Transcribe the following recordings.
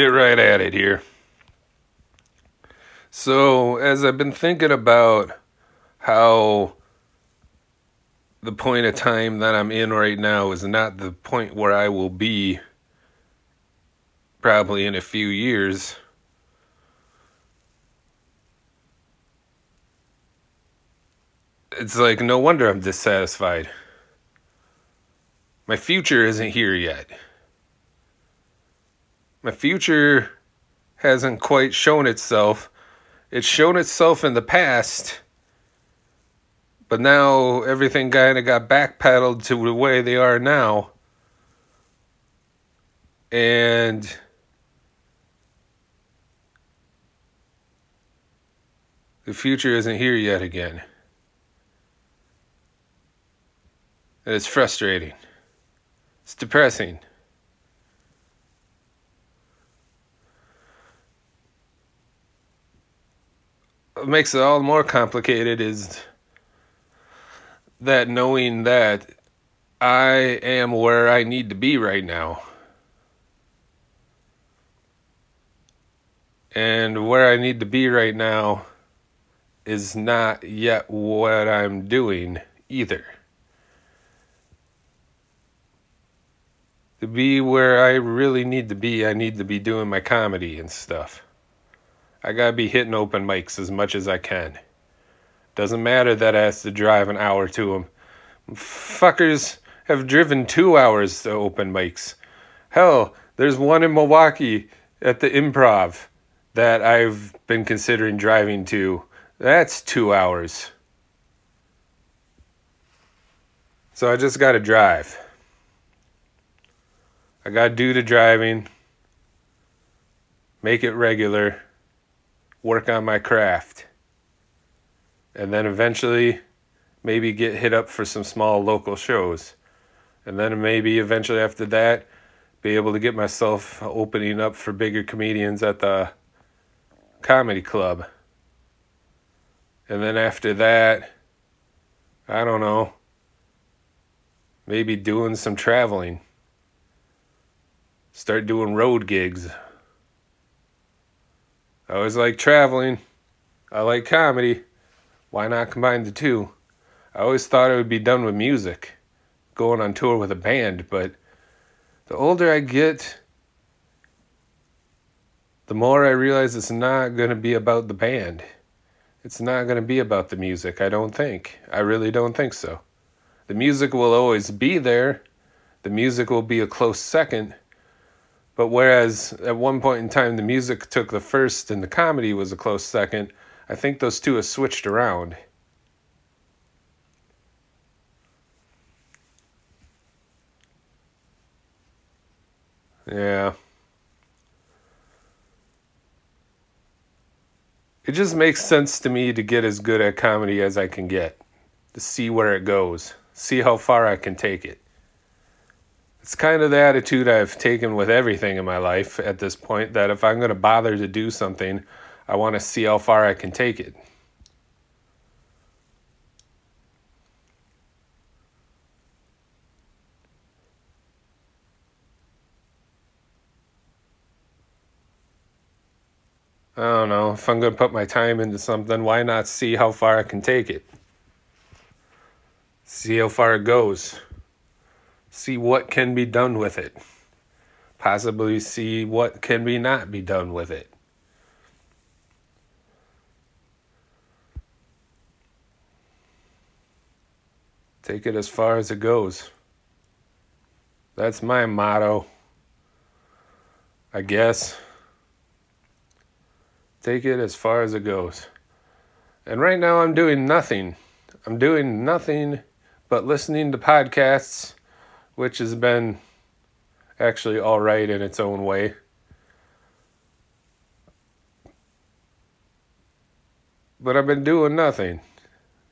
get right at it here. So, as I've been thinking about how the point of time that I'm in right now is not the point where I will be probably in a few years. It's like no wonder I'm dissatisfied. My future isn't here yet. My future hasn't quite shown itself. It's shown itself in the past but now everything kind of got backpedaled to the way they are now. And the future isn't here yet again. And it's frustrating. It's depressing. Makes it all more complicated is that knowing that I am where I need to be right now. And where I need to be right now is not yet what I'm doing either. To be where I really need to be, I need to be doing my comedy and stuff. I gotta be hitting open mics as much as I can. Doesn't matter that I has to drive an hour to them. Fuckers have driven two hours to open mics. Hell, there's one in Milwaukee at the improv that I've been considering driving to. That's two hours. So I just got to drive. I got to do the driving, make it regular, work on my craft and then eventually maybe get hit up for some small local shows. And then maybe eventually after that, be able to get myself opening up for bigger comedians at the comedy club. And then after that, I don't know, maybe doing some traveling. Start doing road gigs. I always like traveling. I like comedy. Why not combine the two? I always thought it would be done with music, going on tour with a band, but the older I get, the more I realize it's not going to be about the band. It's not going to be about the music, I don't think. I really don't think so. The music will always be there, the music will be a close second. But whereas at one point in time the music took the first and the comedy was a close second, I think those two have switched around. Yeah. It just makes sense to me to get as good at comedy as I can get, to see where it goes, see how far I can take it. It's kind of the attitude I've taken with everything in my life at this point that if I'm going to bother to do something, I want to see how far I can take it. I don't know. If I'm going to put my time into something, why not see how far I can take it? See how far it goes. See what can be done with it. Possibly see what can be not be done with it. Take it as far as it goes. That's my motto. I guess. Take it as far as it goes. And right now I'm doing nothing. I'm doing nothing but listening to podcasts, which has been actually all right in its own way. But I've been doing nothing.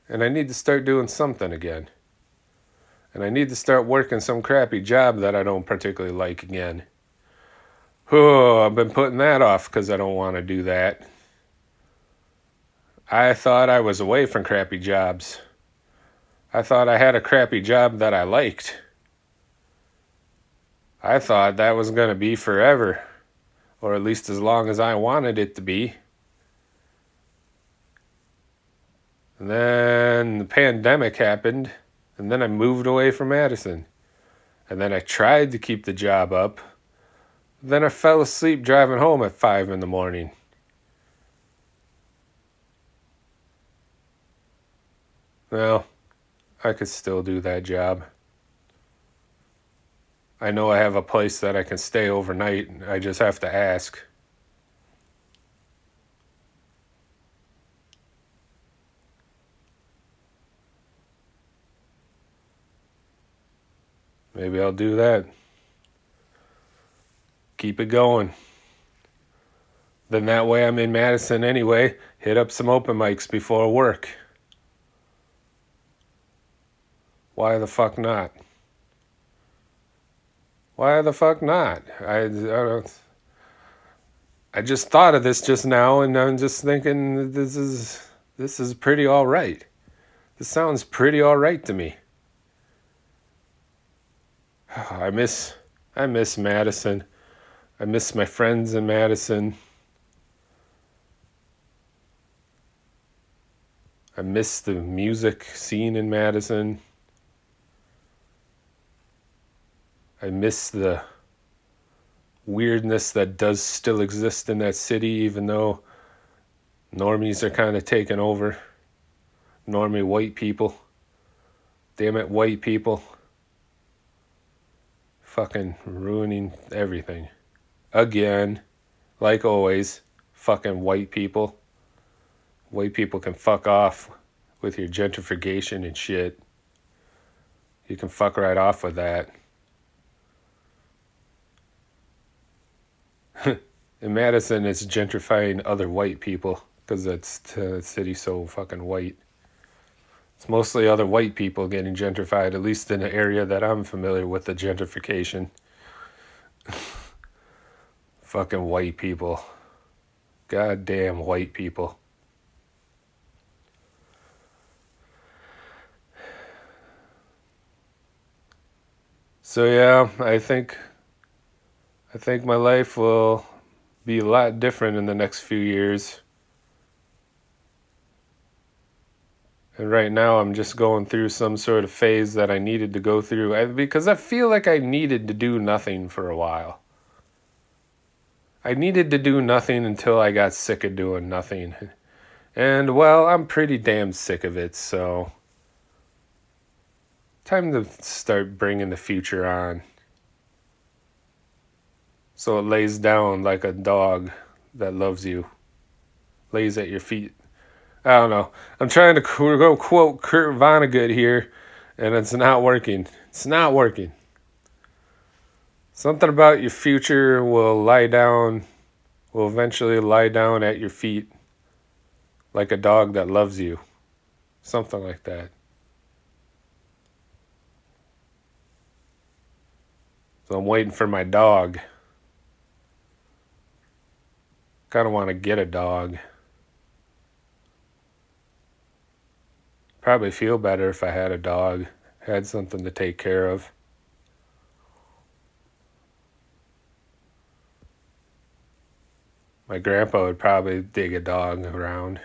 And I need to start doing something again and I need to start working some crappy job that I don't particularly like again. Oh, I've been putting that off because I don't want to do that. I thought I was away from crappy jobs. I thought I had a crappy job that I liked. I thought that was going to be forever. or at least as long as I wanted it to be. And then the pandemic happened, and then I moved away from Madison. And then I tried to keep the job up. Then I fell asleep driving home at 5 in the morning. Well, I could still do that job. I know I have a place that I can stay overnight. I just have to ask. Maybe I'll do that. Keep it going. Then that way I'm in Madison anyway. Hit up some open mics before work. Why the fuck not? Why the fuck not? I, I don't. I just thought of this just now, and I'm just thinking this is this is pretty all right. This sounds pretty all right to me. I miss I miss Madison. I miss my friends in Madison. I miss the music scene in Madison. I miss the weirdness that does still exist in that city, even though normies are kind of taking over. Normie white people. Damn it, white people. Fucking ruining everything. Again, like always, fucking white people. White people can fuck off with your gentrification and shit. You can fuck right off with that. In Madison, it's gentrifying other white people because that's the city so fucking white. It's mostly other white people getting gentrified, at least in the area that I'm familiar with the gentrification. fucking white people. Goddamn white people. So yeah, I think I think my life will be a lot different in the next few years. And right now, I'm just going through some sort of phase that I needed to go through because I feel like I needed to do nothing for a while. I needed to do nothing until I got sick of doing nothing. And well, I'm pretty damn sick of it, so. Time to start bringing the future on. So it lays down like a dog that loves you, lays at your feet. I don't know. I'm trying to go quote Kurt Vonnegut here, and it's not working. It's not working. Something about your future will lie down, will eventually lie down at your feet like a dog that loves you. Something like that. So I'm waiting for my dog. Kind of want to get a dog. Probably feel better if I had a dog, had something to take care of. My grandpa would probably dig a dog around.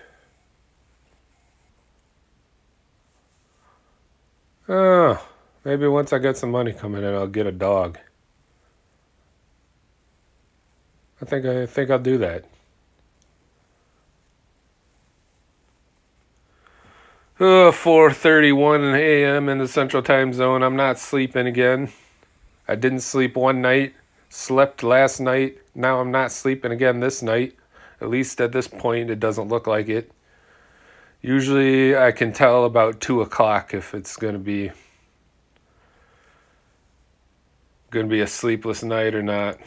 Oh, maybe once I get some money coming in, I'll get a dog. I think I think I'll do that. Uh, 4:31 a.m. in the Central Time Zone. I'm not sleeping again. I didn't sleep one night. Slept last night. Now I'm not sleeping again this night. At least at this point, it doesn't look like it. Usually, I can tell about two o'clock if it's gonna be gonna be a sleepless night or not.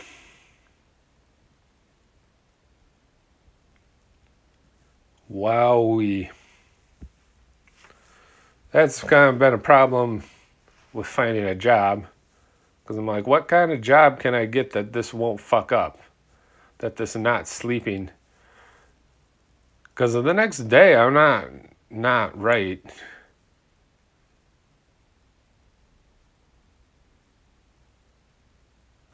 Wowee that's kind of been a problem with finding a job because I'm like, what kind of job can I get that this won't fuck up? That this not sleeping? Because the next day, I'm not not right.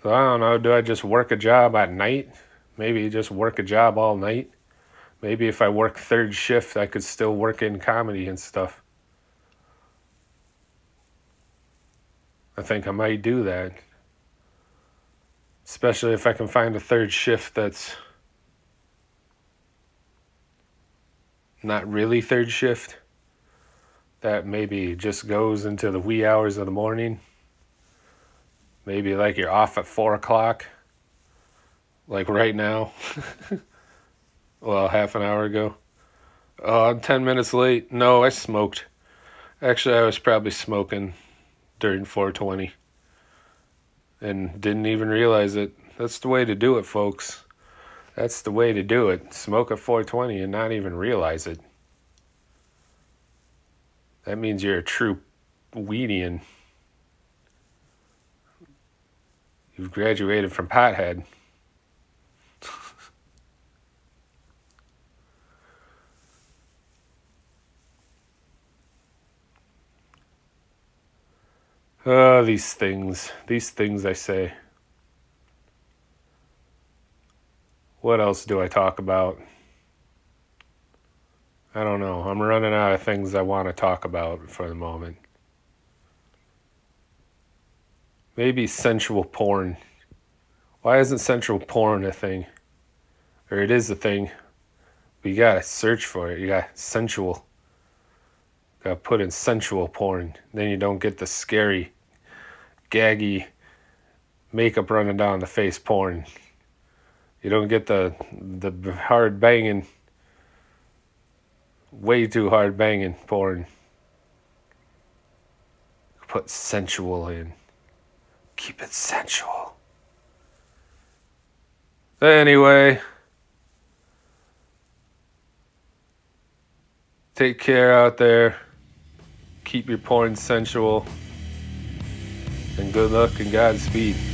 So I don't know. Do I just work a job at night Maybe just work a job all night. Maybe if I work third shift, I could still work in comedy and stuff. I think I might do that. Especially if I can find a third shift that's not really third shift. That maybe just goes into the wee hours of the morning. Maybe like you're off at four o'clock, like right now. well, half an hour ago. Oh, I'm 10 minutes late. No, I smoked. Actually, I was probably smoking during 420 and didn't even realize it. That's the way to do it, folks. That's the way to do it. Smoke at 420 and not even realize it. That means you're a true weedian. You've graduated from pothead. Oh, these things. These things I say. What else do I talk about? I don't know. I'm running out of things I want to talk about for the moment. Maybe sensual porn. Why isn't sensual porn a thing? Or it is a thing. But you gotta search for it. You got sensual. Gotta put in sensual porn. Then you don't get the scary, gaggy makeup running down the face porn. You don't get the the hard banging, way too hard banging porn. Put sensual in. Keep it sensual. Anyway, take care out there. Keep your porn sensual. And good luck and Godspeed.